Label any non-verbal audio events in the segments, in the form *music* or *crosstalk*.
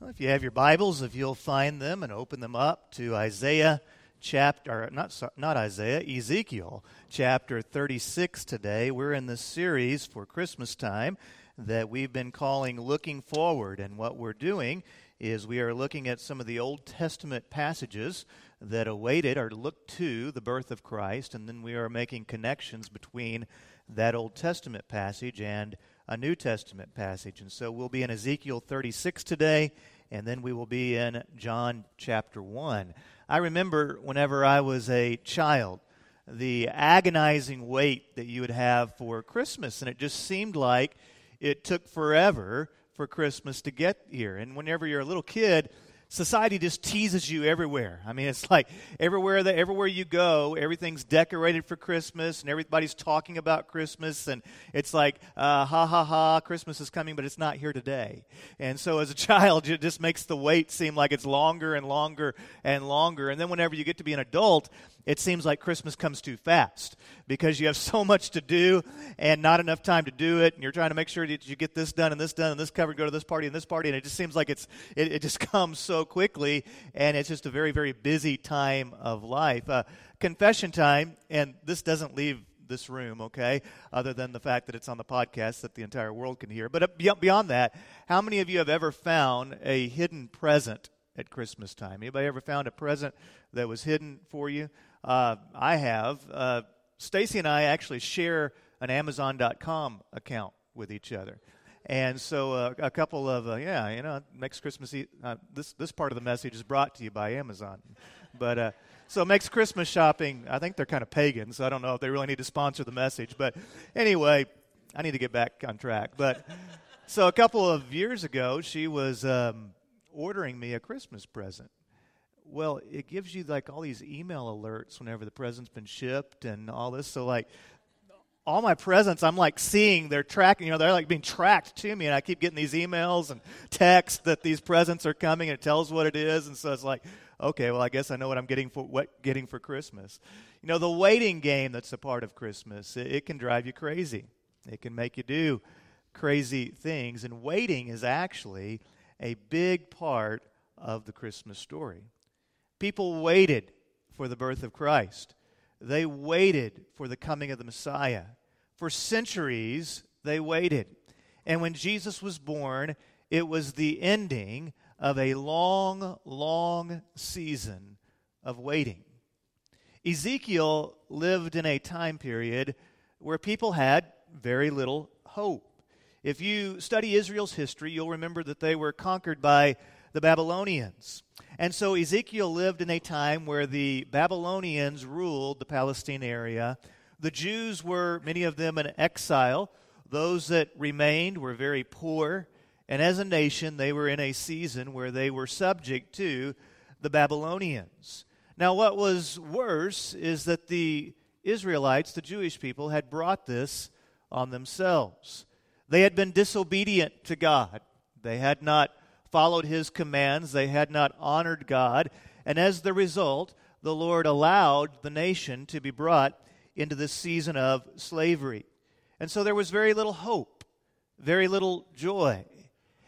Well, if you have your Bibles, if you'll find them and open them up to Isaiah chapter, not, not Isaiah, Ezekiel chapter 36 today. We're in the series for Christmas time that we've been calling Looking Forward. And what we're doing is we are looking at some of the Old Testament passages that awaited or looked to the birth of Christ, and then we are making connections between that Old Testament passage and a New Testament passage. And so we'll be in Ezekiel 36 today, and then we will be in John chapter 1. I remember whenever I was a child, the agonizing wait that you would have for Christmas, and it just seemed like it took forever for Christmas to get here. And whenever you're a little kid, society just teases you everywhere. I mean, it's like everywhere that everywhere you go, everything's decorated for Christmas, and everybody's talking about Christmas, and it's like, uh, ha ha ha, Christmas is coming, but it's not here today. And so, as a *laughs* child, it just makes the wait seem like it's longer and longer and longer. And then, whenever you get to be an adult, it seems like Christmas comes too fast because you have so much to do and not enough time to do it, and you're trying to make sure that you get this done and this done and this covered, go to this party and this party, and it just seems like it's it, it just *laughs* comes so quickly, and it's just a very very busy time of life. Uh, confession time, and this doesn't leave this room, okay, other than the fact that it's on the podcast that the entire world can hear. But uh, beyond that, how many of you have ever found a hidden present at Christmas time? Anybody ever found a present that was hidden for you? Uh, I have. Uh, Stacy and I actually share an Amazon.com account with each other. And so uh, a couple of, uh, yeah, you know, next Christmas, uh, this, this part of the message is brought to you by Amazon. But uh, so makes Christmas shopping, I think they're kind of pagan, so I don't know if they really need to sponsor the message. But anyway, I need to get back on track. But so a couple of years ago, she was um, ordering me a Christmas present. Well, it gives you like all these email alerts whenever the present's been shipped and all this. So like all my presents, I'm like seeing they're tracking, you know, they're like being tracked to me, and I keep getting these emails and texts that these presents are coming, and it tells what it is, and so it's like, okay, well, I guess I know what I'm getting for what getting for Christmas. You know, the waiting game that's a part of Christmas, it, it can drive you crazy. It can make you do crazy things, and waiting is actually a big part of the Christmas story. People waited for the birth of Christ. They waited for the coming of the Messiah. For centuries, they waited. And when Jesus was born, it was the ending of a long, long season of waiting. Ezekiel lived in a time period where people had very little hope. If you study Israel's history, you'll remember that they were conquered by the Babylonians. And so Ezekiel lived in a time where the Babylonians ruled the Palestine area. The Jews were, many of them, in exile. Those that remained were very poor. And as a nation, they were in a season where they were subject to the Babylonians. Now, what was worse is that the Israelites, the Jewish people, had brought this on themselves. They had been disobedient to God. They had not followed his commands, they had not honored God, and as the result, the Lord allowed the nation to be brought into this season of slavery. And so there was very little hope, very little joy.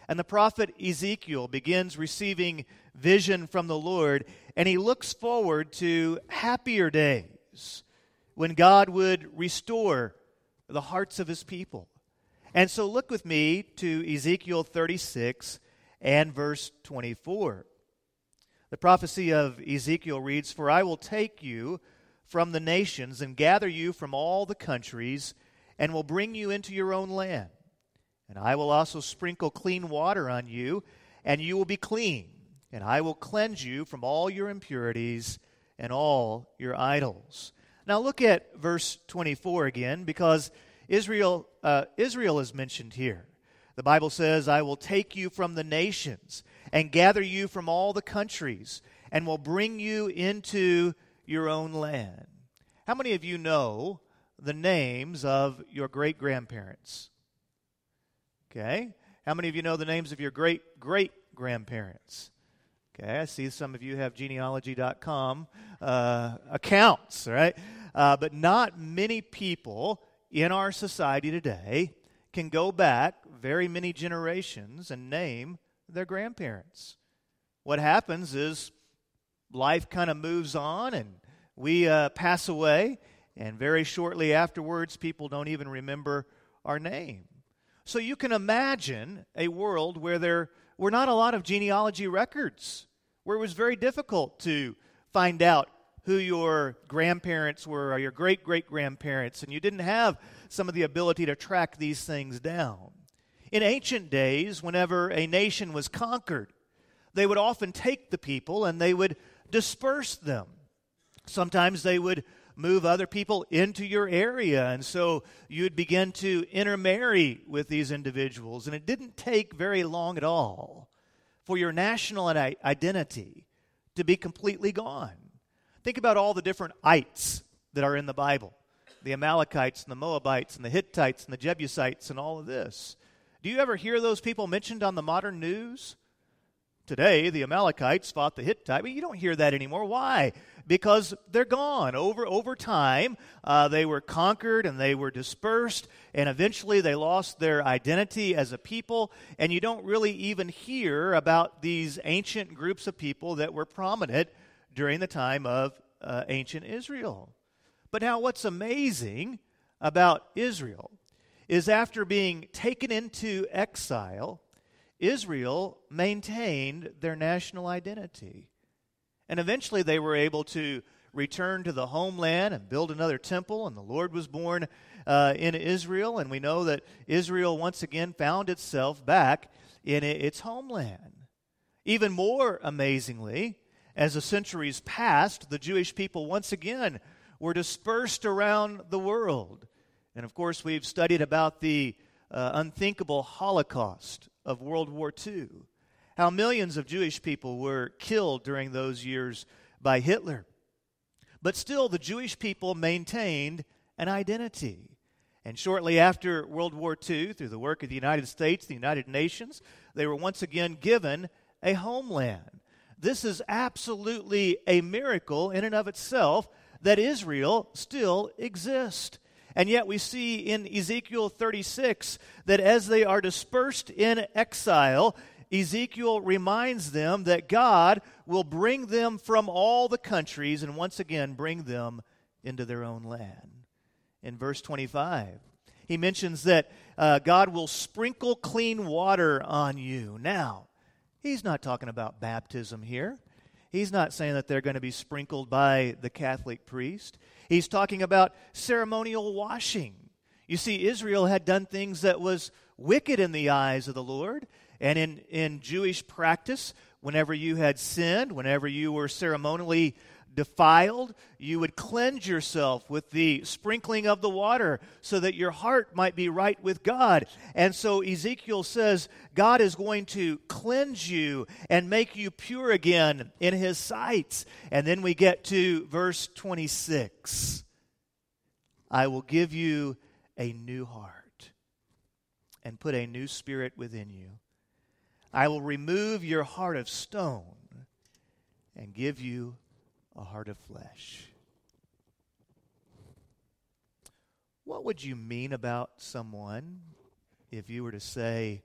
And the prophet Ezekiel begins receiving vision from the Lord, and he looks forward to happier days when God would restore the hearts of his people. And so look with me to Ezekiel 36 and verse 24. The prophecy of Ezekiel reads For I will take you from the nations and gather you from all the countries and will bring you into your own land. And I will also sprinkle clean water on you, and you will be clean. And I will cleanse you from all your impurities and all your idols. Now look at verse 24 again, because Israel, uh, Israel is mentioned here. The Bible says, I will take you from the nations and gather you from all the countries and will bring you into your own land. How many of you know the names of your great grandparents? Okay. How many of you know the names of your great great grandparents? Okay, I see some of you have genealogy.com uh, accounts, right? Uh, but not many people in our society today can go back very many generations and name their grandparents. What happens is life kind of moves on and we uh, pass away, and very shortly afterwards, people don't even remember our name. So you can imagine a world where there were not a lot of genealogy records, where it was very difficult to find out who your grandparents were or your great great grandparents, and you didn't have some of the ability to track these things down. In ancient days, whenever a nation was conquered, they would often take the people and they would disperse them. Sometimes they would move other people into your area, and so you'd begin to intermarry with these individuals. And it didn't take very long at all for your national identity to be completely gone. Think about all the different ites that are in the Bible the Amalekites and the Moabites and the Hittites and the Jebusites and all of this. Do you ever hear those people mentioned on the modern news? Today, the Amalekites fought the Hittite. but you don't hear that anymore. Why? Because they're gone. Over, over time, uh, they were conquered and they were dispersed, and eventually they lost their identity as a people, and you don't really even hear about these ancient groups of people that were prominent during the time of uh, ancient Israel. But now, what's amazing about Israel is after being taken into exile, Israel maintained their national identity. And eventually they were able to return to the homeland and build another temple, and the Lord was born uh, in Israel. And we know that Israel once again found itself back in its homeland. Even more amazingly, as the centuries passed, the Jewish people once again were dispersed around the world. And of course, we've studied about the uh, unthinkable Holocaust of World War II, how millions of Jewish people were killed during those years by Hitler. But still, the Jewish people maintained an identity. And shortly after World War II, through the work of the United States, the United Nations, they were once again given a homeland. This is absolutely a miracle in and of itself that Israel still exists. And yet we see in Ezekiel 36 that as they are dispersed in exile, Ezekiel reminds them that God will bring them from all the countries and once again bring them into their own land. In verse 25, he mentions that uh, God will sprinkle clean water on you. Now, He's not talking about baptism here. He's not saying that they're going to be sprinkled by the Catholic priest. He's talking about ceremonial washing. You see, Israel had done things that was wicked in the eyes of the Lord. And in, in Jewish practice, whenever you had sinned, whenever you were ceremonially defiled, you would cleanse yourself with the sprinkling of the water so that your heart might be right with God. And so Ezekiel says God is going to cleanse you and make you pure again in his sight. And then we get to verse 26 I will give you a new heart and put a new spirit within you. I will remove your heart of stone and give you a heart of flesh. What would you mean about someone if you were to say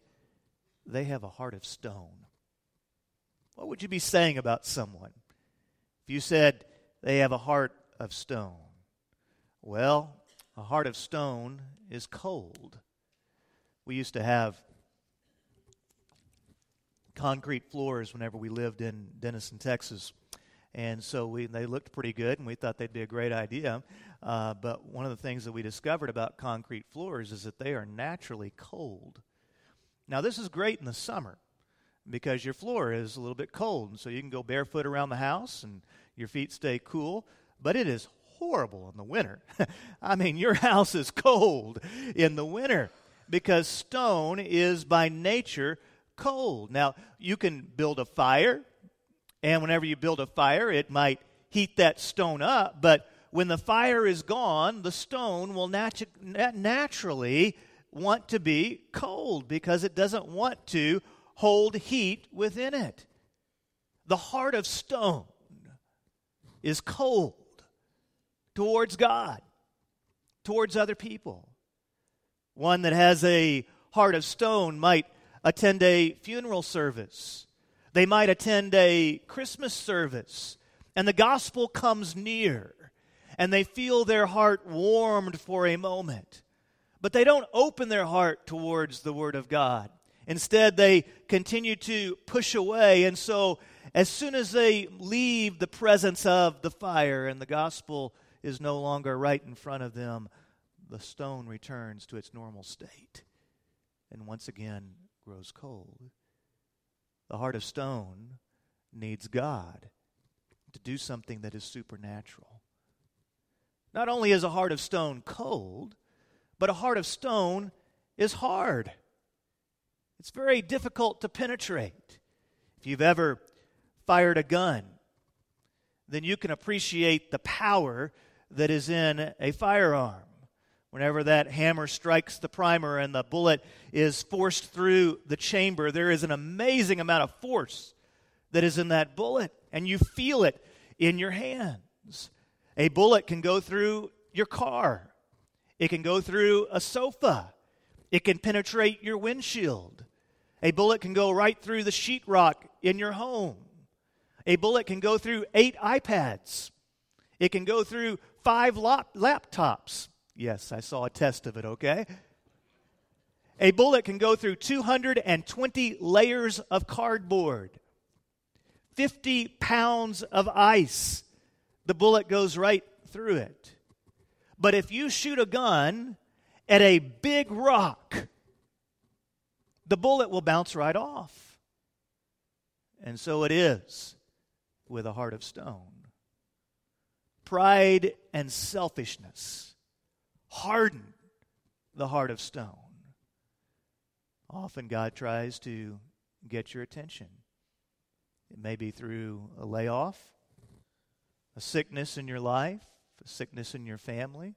they have a heart of stone? What would you be saying about someone if you said they have a heart of stone? Well, a heart of stone is cold. We used to have concrete floors whenever we lived in Denison, Texas. And so we, they looked pretty good, and we thought they'd be a great idea. Uh, but one of the things that we discovered about concrete floors is that they are naturally cold. Now, this is great in the summer because your floor is a little bit cold, and so you can go barefoot around the house and your feet stay cool. But it is horrible in the winter. *laughs* I mean, your *laughs* house is cold in the winter because stone is by nature cold. Now, you can build a fire and whenever you build a fire, it might heat that stone up. But when the fire is gone, the stone will natu- naturally want to be cold because it doesn't want to hold heat within it. The heart of stone is cold towards God, towards other people. One that has a heart of stone might attend a funeral service, they might attend a Christmas service, and the gospel comes near, and they feel their heart warmed for a moment. But they don't open their heart towards the Word of God. Instead, they continue to push away. And so, as soon as they leave the presence of the fire and the gospel is no longer right in front of them, the stone returns to its normal state and once again grows cold. The heart of stone needs God to do something that is supernatural. Not only is a heart of stone cold, but a heart of stone is hard. It's very difficult to penetrate. If you've ever fired a gun, then you can appreciate the power that is in a firearm. Whenever that hammer strikes the primer and the bullet is forced through the chamber, there is an amazing amount of force that is in that bullet, and you feel it in your hands. A bullet can go through your car, it can go through a sofa, it can penetrate your windshield. A bullet can go right through the sheetrock in your home. A bullet can go through eight iPads. It can go through five lap- laptops. Yes, I saw a test of it, okay? A bullet can go through 220 layers of cardboard, 50 pounds of ice. The bullet goes right through it. But if you shoot a gun at a big rock, the bullet will bounce right off. And so it is with a heart of stone. Pride and selfishness harden the heart of stone. Often God tries to get your attention. It may be through a layoff, a sickness in your life, a sickness in your family.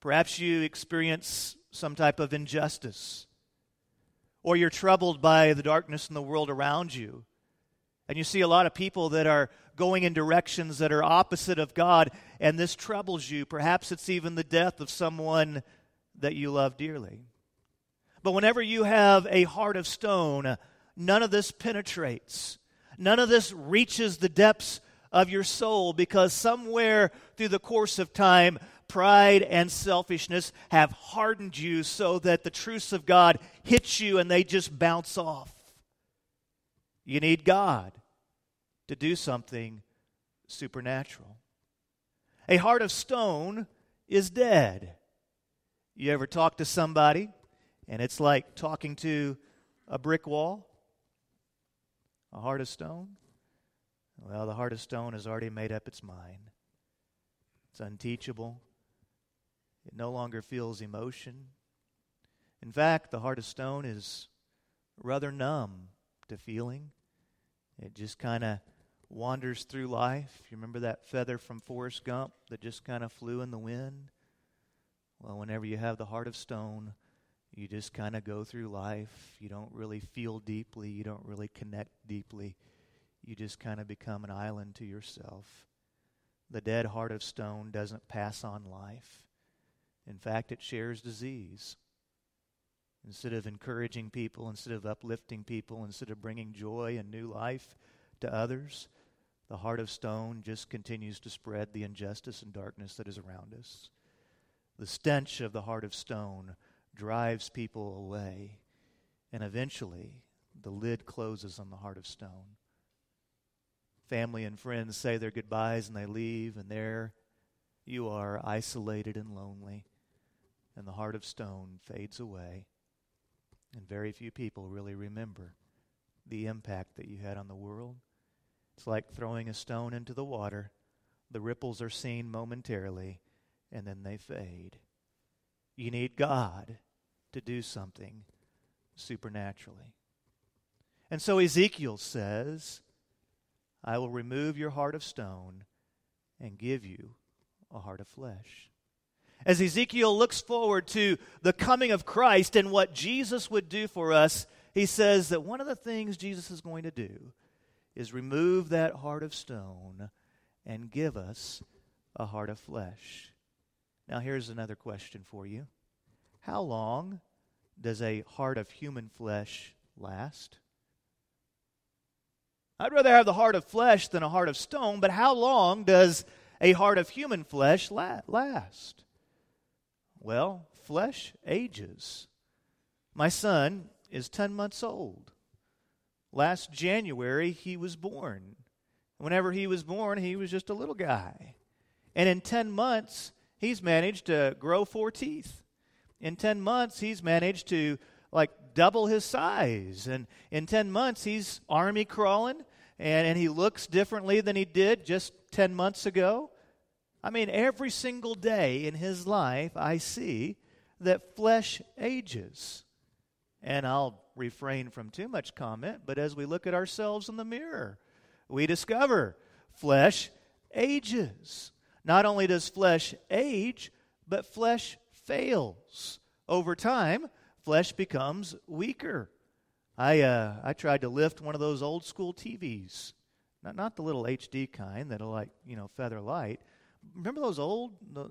Perhaps you experience some type of injustice, or you're troubled by the darkness in the world around you. And you see a lot of people that are going in directions that are opposite of God, and this troubles you. Perhaps it's even the death of someone that you love dearly. But whenever you have a heart of stone, none of this penetrates. None of this reaches the depths of your soul because somewhere through the course of time, pride and selfishness have hardened you so that the truths of God hit you and they just bounce off. You need God to do something supernatural. A heart of stone is dead. You ever talk to somebody and it's like talking to a brick wall? A heart of stone? Well, the heart of stone has already made up its mind. It's unteachable. It no longer feels emotion. In fact, the heart of stone is rather numb to feeling. It just kind of wanders through life. You remember that feather from Forrest Gump that just kind of flew in the wind? Well, whenever you have the heart of stone, you just kind of go through life. You don't really feel deeply, you don't really connect deeply. You just kind of become an island to yourself. The dead heart of stone doesn't pass on life. In fact, it shares disease. Instead of encouraging people, instead of uplifting people, instead of bringing joy and new life to others, the heart of stone just continues to spread the injustice and darkness that is around us. The stench of the heart of stone drives people away, and eventually the lid closes on the heart of stone. Family and friends say their goodbyes and they leave, and there you are, isolated and lonely, and the heart of stone fades away, and very few people really remember the impact that you had on the world. It's like throwing a stone into the water. The ripples are seen momentarily, and then they fade. You need God to do something supernaturally. And so Ezekiel says, I will remove your heart of stone and give you a heart of flesh. As Ezekiel looks forward to the coming of Christ and what Jesus would do for us, he says that one of the things Jesus is going to do is remove that heart of stone and give us a heart of flesh. Now, here's another question for you How long does a heart of human flesh last? I'd rather have the heart of flesh than a heart of stone, but how long does a heart of human flesh last? Well, flesh ages. My son is 10 months old. Last January, he was born. Whenever he was born, he was just a little guy. And in 10 months, he's managed to grow four teeth. In 10 months, he's managed to like double his size. And in 10 months, he's army crawling and, and he looks differently than he did just 10 months ago. I mean, every single day in his life, I see that flesh ages. And I'll refrain from too much comment, but as we look at ourselves in the mirror, we discover flesh ages. Not only does flesh age, but flesh fails. Over time, flesh becomes weaker. I, uh, I tried to lift one of those old school TVs, not, not the little HD kind that are like, you know, feather light, remember those old the,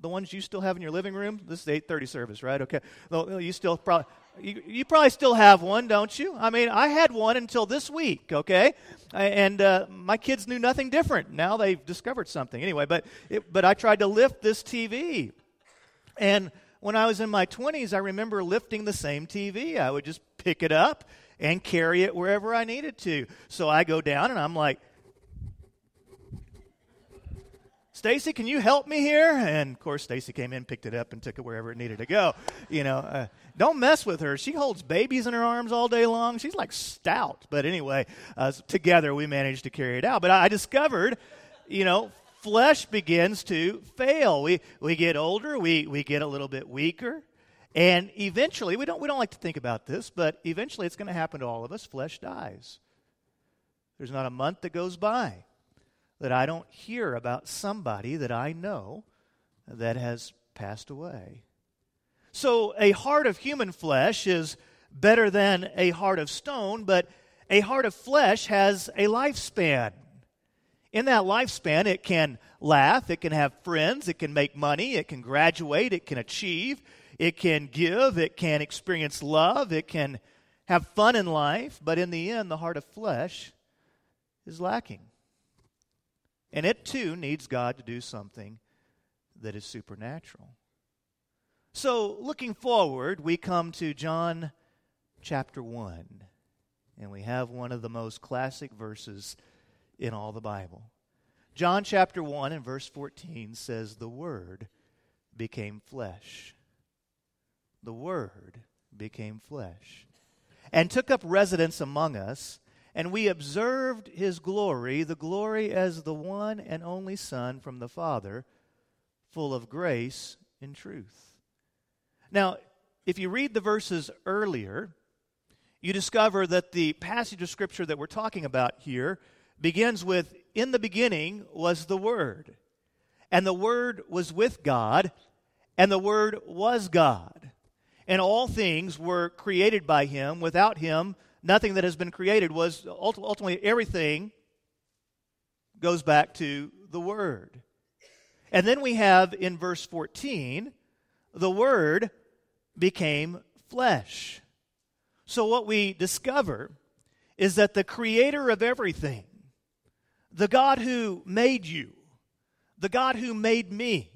the ones you still have in your living room? This is 8.30 service right? Okay. You still probably you, you probably still have one don't you? I mean i had one until this week okay? And uh, my kids knew nothing different. Now they've discovered something. Anyway but it, but i tried to lift this tv and when i was in my 20s i remember lifting the same tv i would just pick it up and carry it wherever i needed to. So i go down and i'm like Stacy, can you help me here? And of course, Stacy came in, picked it up, and took it wherever it needed to go. You know, uh, don't mess with her. She holds babies in her arms all day long. She's like stout. But anyway, uh, together we managed to carry it out. But I discovered, you know, flesh begins to fail. We we get older. We we get a little bit weaker. And eventually, we don't, we don't like to think about this, but eventually it's going to happen to all of us. Flesh dies. There's not a month that goes by that I don't hear about somebody that I know that has passed away. So, a heart of human flesh is better than a heart of stone, but a heart of flesh has a lifespan. In that lifespan, it can laugh, it can have friends, it can make money, it can graduate, it can achieve, it can give, it can experience love, it can have fun in life, but in the end, the heart of flesh is lacking. And it too needs God to do something that is supernatural. So, looking forward, we come to John chapter 1, and we have one of the most classic verses in all the Bible. John chapter 1 and verse 14 says, The Word became flesh. The Word became flesh and took up residence among us and we observed his glory, the glory as the one and only Son from the Father, full of grace and truth. Now, if you read the verses earlier, you discover that the passage of Scripture that we're talking about here begins with In the beginning was the Word, and the Word was with God, and the Word was God. And all things were created by Him. Without Him, nothing that has been created was ultimately everything goes back to the Word. And then we have in verse 14, the Word became flesh. So what we discover is that the creator of everything, the God who made you, the God who made me,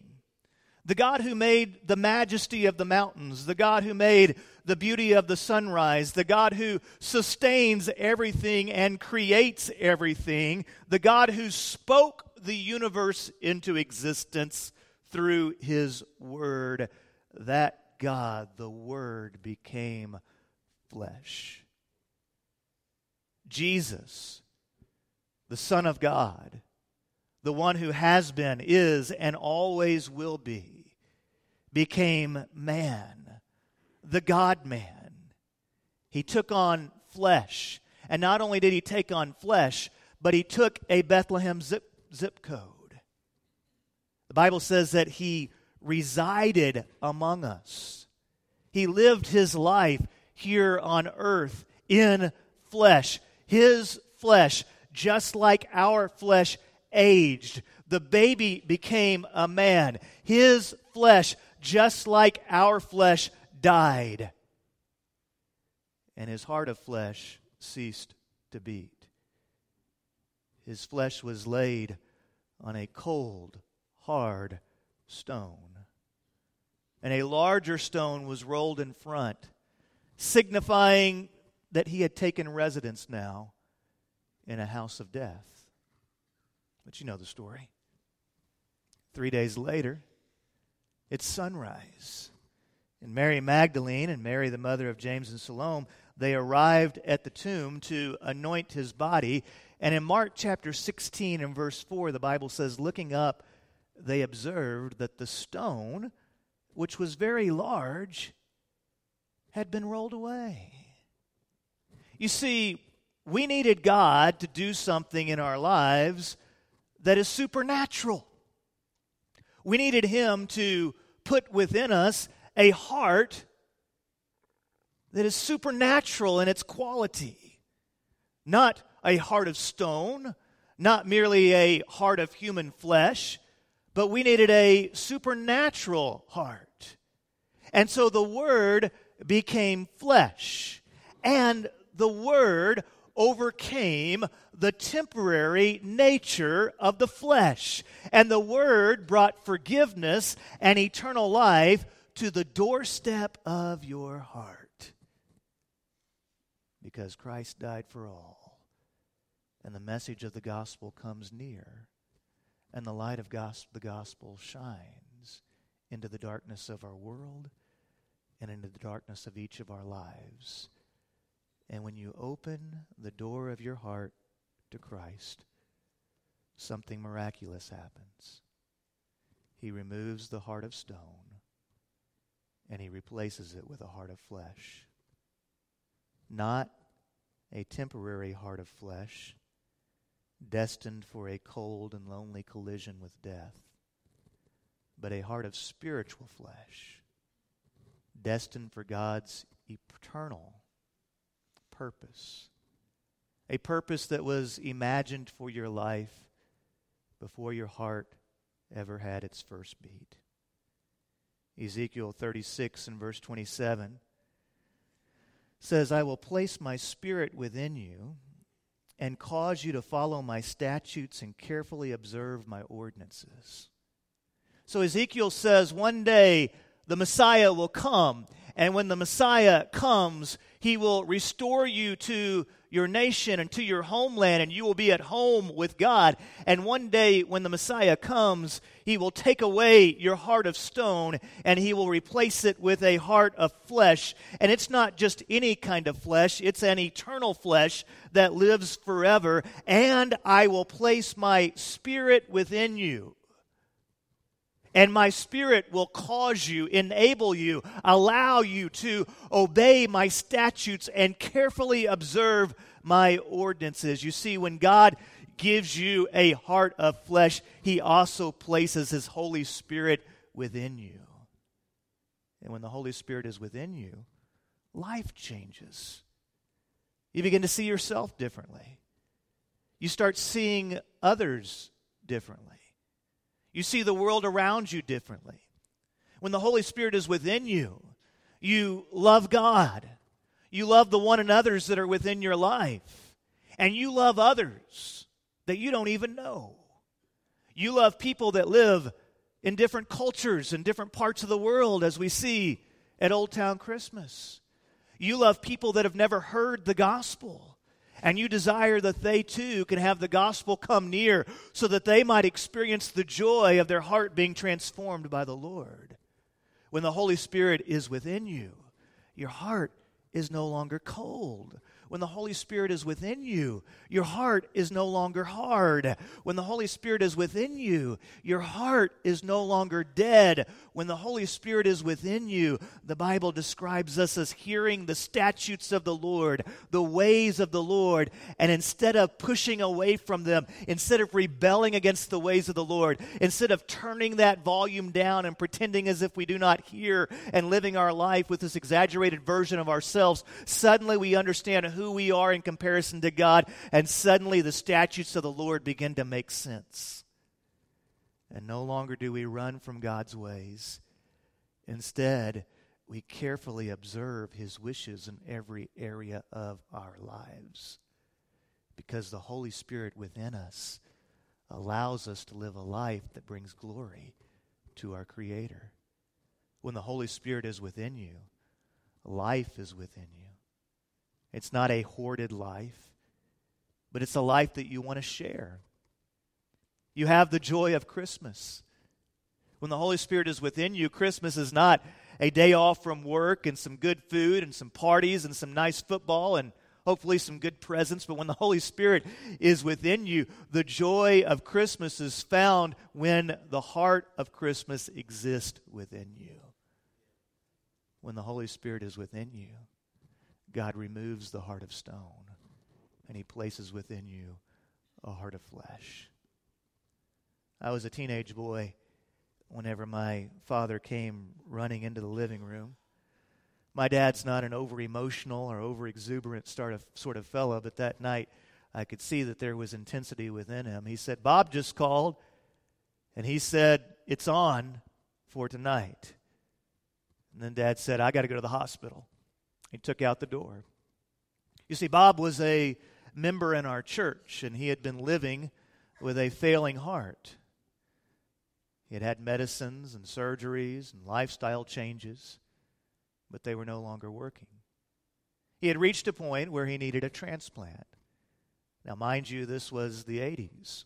the God who made the majesty of the mountains, the God who made the beauty of the sunrise, the God who sustains everything and creates everything, the God who spoke the universe into existence through his word. That God, the Word, became flesh. Jesus, the Son of God, the one who has been, is, and always will be, became man the God man. He took on flesh. And not only did he take on flesh, but he took a Bethlehem zip, zip code. The Bible says that he resided among us. He lived his life here on earth in flesh. His flesh, just like our flesh, aged. The baby became a man. His flesh, just like our flesh, died. and his heart of flesh ceased to beat. His flesh was laid on a cold, hard stone. And a larger stone was rolled in front, signifying that he had taken residence now in a house of death. But you know the story. Three days later, it's sunrise. And Mary Magdalene and Mary, the mother of James and Salome, they arrived at the tomb to anoint his body. And in Mark chapter 16 and verse 4, the Bible says, looking up, they observed that the stone, which was very large, had been rolled away. You see, we needed God to do something in our lives that is supernatural. We needed Him to put within us a heart that is supernatural in its quality. Not a heart of stone, not merely a heart of human flesh, but we needed a supernatural heart. And so the Word became flesh, and the Word overcame the temporary nature of the flesh. And the Word brought forgiveness and eternal life to the doorstep of your heart. Because Christ died for all, and the message of the gospel comes near, and the light of the gospel shines into the darkness of our world and into the darkness of each of our lives. And when you open the door of your heart to Christ, something miraculous happens. He removes the heart of stone and he replaces it with a heart of flesh. Not a temporary heart of flesh, destined for a cold and lonely collision with death, but a heart of spiritual flesh, destined for God's eternal purpose. A purpose that was imagined for your life before your heart ever had its first beat. Ezekiel 36 and verse 27 says, I will place my spirit within you and cause you to follow my statutes and carefully observe my ordinances. So Ezekiel says, one day the Messiah will come. And when the Messiah comes, he will restore you to your nation and to your homeland, and you will be at home with God. And one day, when the Messiah comes, he will take away your heart of stone and he will replace it with a heart of flesh. And it's not just any kind of flesh, it's an eternal flesh that lives forever. And I will place my spirit within you and my spirit will cause you, enable you, allow you to obey my statutes and carefully observe my ordinances. You see, when God gives you a heart of flesh, He also places His Holy Spirit within you. And when the Holy Spirit is within you, life changes. You begin to see yourself differently. You start seeing others differently. You see the world around you differently. When the Holy Spirit is within you, you love God. You love the one another's that are within your life. And you love others that you don't even know. You love people that live in different cultures in different parts of the world, as we see at Old Town Christmas. You love people that have never heard the gospel and you desire that they too can have the gospel come near so that they might experience the joy of their heart being transformed by the Lord. When the Holy Spirit is within you, your heart is no longer cold when the Holy Spirit is within you, your heart is no longer hard. When the Holy Spirit is within you, your heart is no longer dead. When the Holy Spirit is within you, the Bible describes us as hearing the statutes of the Lord, the ways of the Lord, and instead of pushing away from them, instead of rebelling against the ways of the Lord, instead of turning that volume down and pretending as if we do not hear and living our life with this exaggerated version of ourselves, suddenly we understand who we are in comparison to God, and suddenly the statutes of the Lord begin to make sense. And no longer do we run from God's ways. Instead, we carefully observe his wishes in every area of our lives. Because the Holy Spirit within us allows us to live a life that brings glory to our Creator. When the Holy Spirit is within you, life is within you. It's not a hoarded life, but it's a life that you want to share. You have the joy of Christmas. When the Holy Spirit is within you, Christmas is not a day off from work and some good food and some parties and some nice football and hopefully some good presents. But when the Holy Spirit is within you, the joy of Christmas is found when the heart of Christmas exists within you. When the Holy Spirit is within you, God removes the heart of stone and he places within you a heart of flesh. I was a teenage boy whenever my father came running into the living room. My dad's not an over emotional or over exuberant sort of, fellow, but that night I could see that there was intensity within him. He said, Bob just called, and he said, It's on for tonight. And then dad said, I got to go to the hospital. He took out the door. You see, Bob was a member in our church, and he had been living with a failing heart. He had had medicines and surgeries and lifestyle changes, but they were no longer working. He had reached a point where he needed a transplant. Now, mind you, this was the 80s,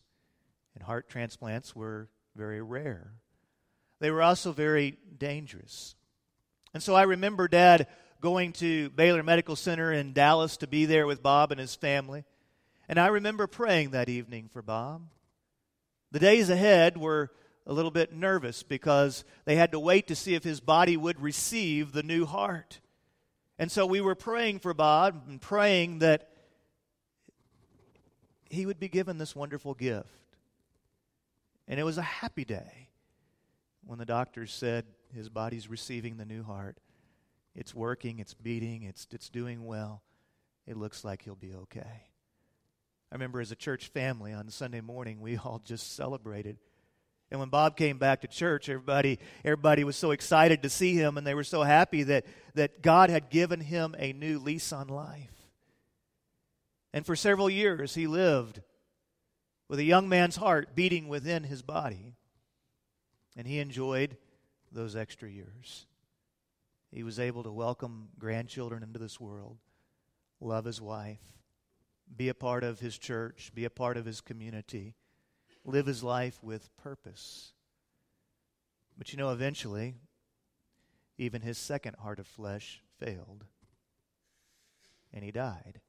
and heart transplants were very rare. They were also very dangerous. And so I remember Dad going to Baylor Medical Center in Dallas to be there with Bob and his family. And I remember praying that evening for Bob. The days ahead were a little bit nervous because they had to wait to see if his body would receive the new heart. And so we were praying for Bob and praying that he would be given this wonderful gift. And it was a happy day when the doctors said his body's receiving the new heart. It's working, it's beating, it's, it's doing well. It looks like he'll be okay. I remember as a church family on Sunday morning, we *laughs* all just celebrated and when Bob came back to church, everybody, everybody was so excited to see him, and they were so happy that, that God had given him a new lease on life. And for several years, he lived with a young man's heart beating within his body. And he enjoyed those extra years. He was able to welcome grandchildren into this world, love his wife, be a part of his church, be a part of his community live his life with purpose. But you know, eventually, even his second heart of flesh failed, and he died.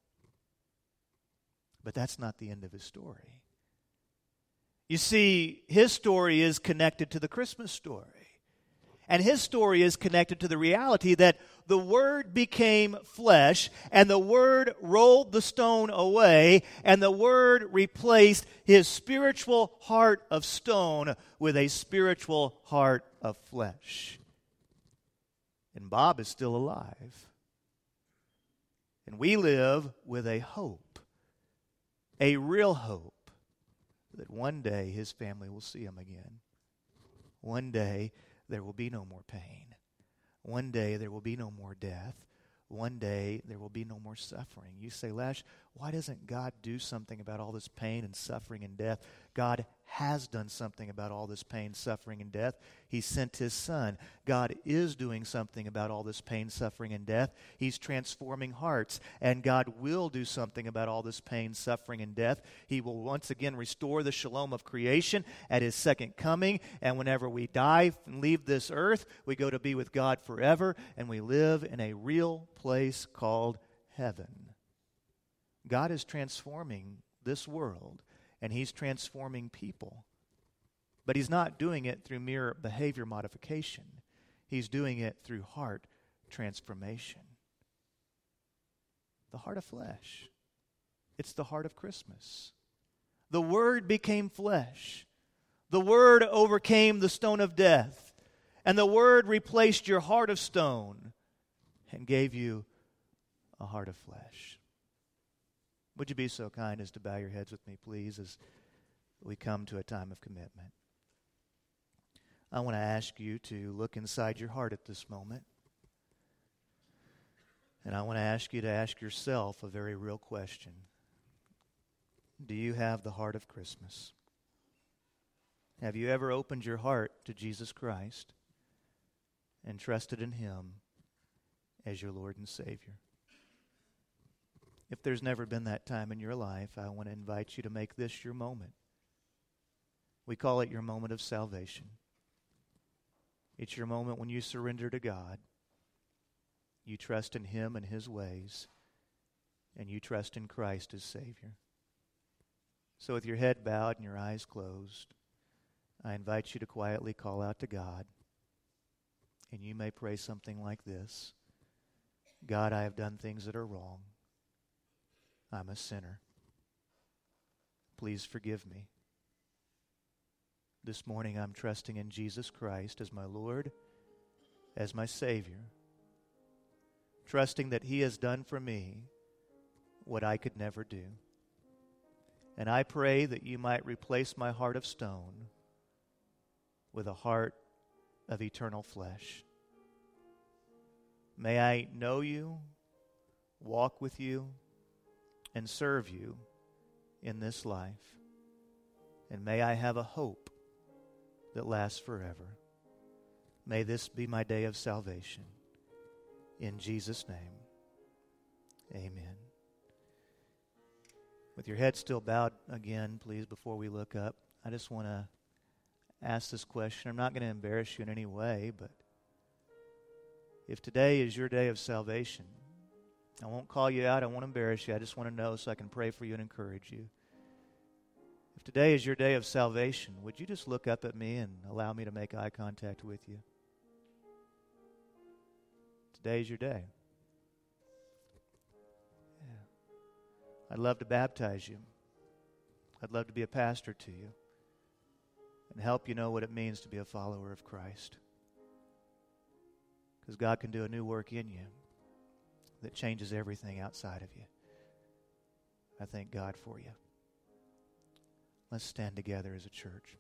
But that's not the end of his story. You see, his story is connected to the Christmas story. And his story is connected to the reality that the Word became flesh, and the Word rolled the stone away, and the Word replaced his spiritual heart of stone with a spiritual heart of flesh. And Bob is still alive. And we live with a hope, a real hope, that one day his family will see him again. One day there will be no more pain. One day there will be no more death. One day there will be no more suffering. You say, Lash, why doesn't God do something about all this pain and suffering and death? God has done something about all this pain, suffering, and death. He sent his son. God is doing something about all this pain, suffering, and death. He's transforming hearts. And God will do something about all this pain, suffering, and death. He will once again restore the shalom of creation at his second coming. And whenever we die and leave this earth, we go to be with God forever, and we live in a real place called heaven. God is transforming this world and He's transforming people. But He's not doing it through mere behavior modification, He's doing it through heart transformation. The heart of flesh. It's the heart of Christmas. The Word became flesh. The Word overcame the stone of death. And the Word replaced your heart of stone and gave you a heart of flesh. Would you be so kind as to bow your heads with me, please, as we come to a time of commitment? I want to ask you to look inside your heart at this moment. And I want to ask you to ask yourself a very real question Do you have the heart of Christmas? Have you ever opened your heart to Jesus Christ and trusted in Him as your Lord and Savior? If there's never been that time in your life, I want to invite you to make this your moment. We call it your moment of salvation. It's your moment when you surrender to God, you trust in Him and His ways, and you trust in Christ as Savior. So, with your head bowed and your eyes closed, I invite you to quietly call out to God. And you may pray something like this God, I have done things that are wrong. I'm a sinner. Please forgive me. This morning I'm trusting in Jesus Christ as my Lord, as my Savior, trusting that He has done for me what I could never do. And I pray that you might replace my heart of stone with a heart of eternal flesh. May I know you, walk with you, and serve you in this life. And may I have a hope that lasts forever. May this be my day of salvation. In Jesus' name, amen. With your head still bowed again, please, before we look up, I just want to ask this question. I'm not going to embarrass you in any way, but if today is your day of salvation, I won't call you out. I won't embarrass you. I just want to know so I can pray for you and encourage you. If today is your day of salvation, would you just look up at me and allow me to make eye contact with you? Today is your day. Yeah. I'd love to baptize you. I'd love to be a pastor to you and help you know what it means to be a follower of Christ. Because God can do a new work in you that changes everything outside of you. I thank God for you. Let's stand together as a church.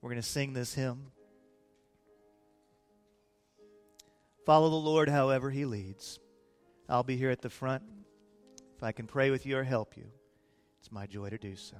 We're going to sing this hymn. Follow the Lord however He leads. I'll be here at the front. If I can pray with you or help you, it's my joy to do so.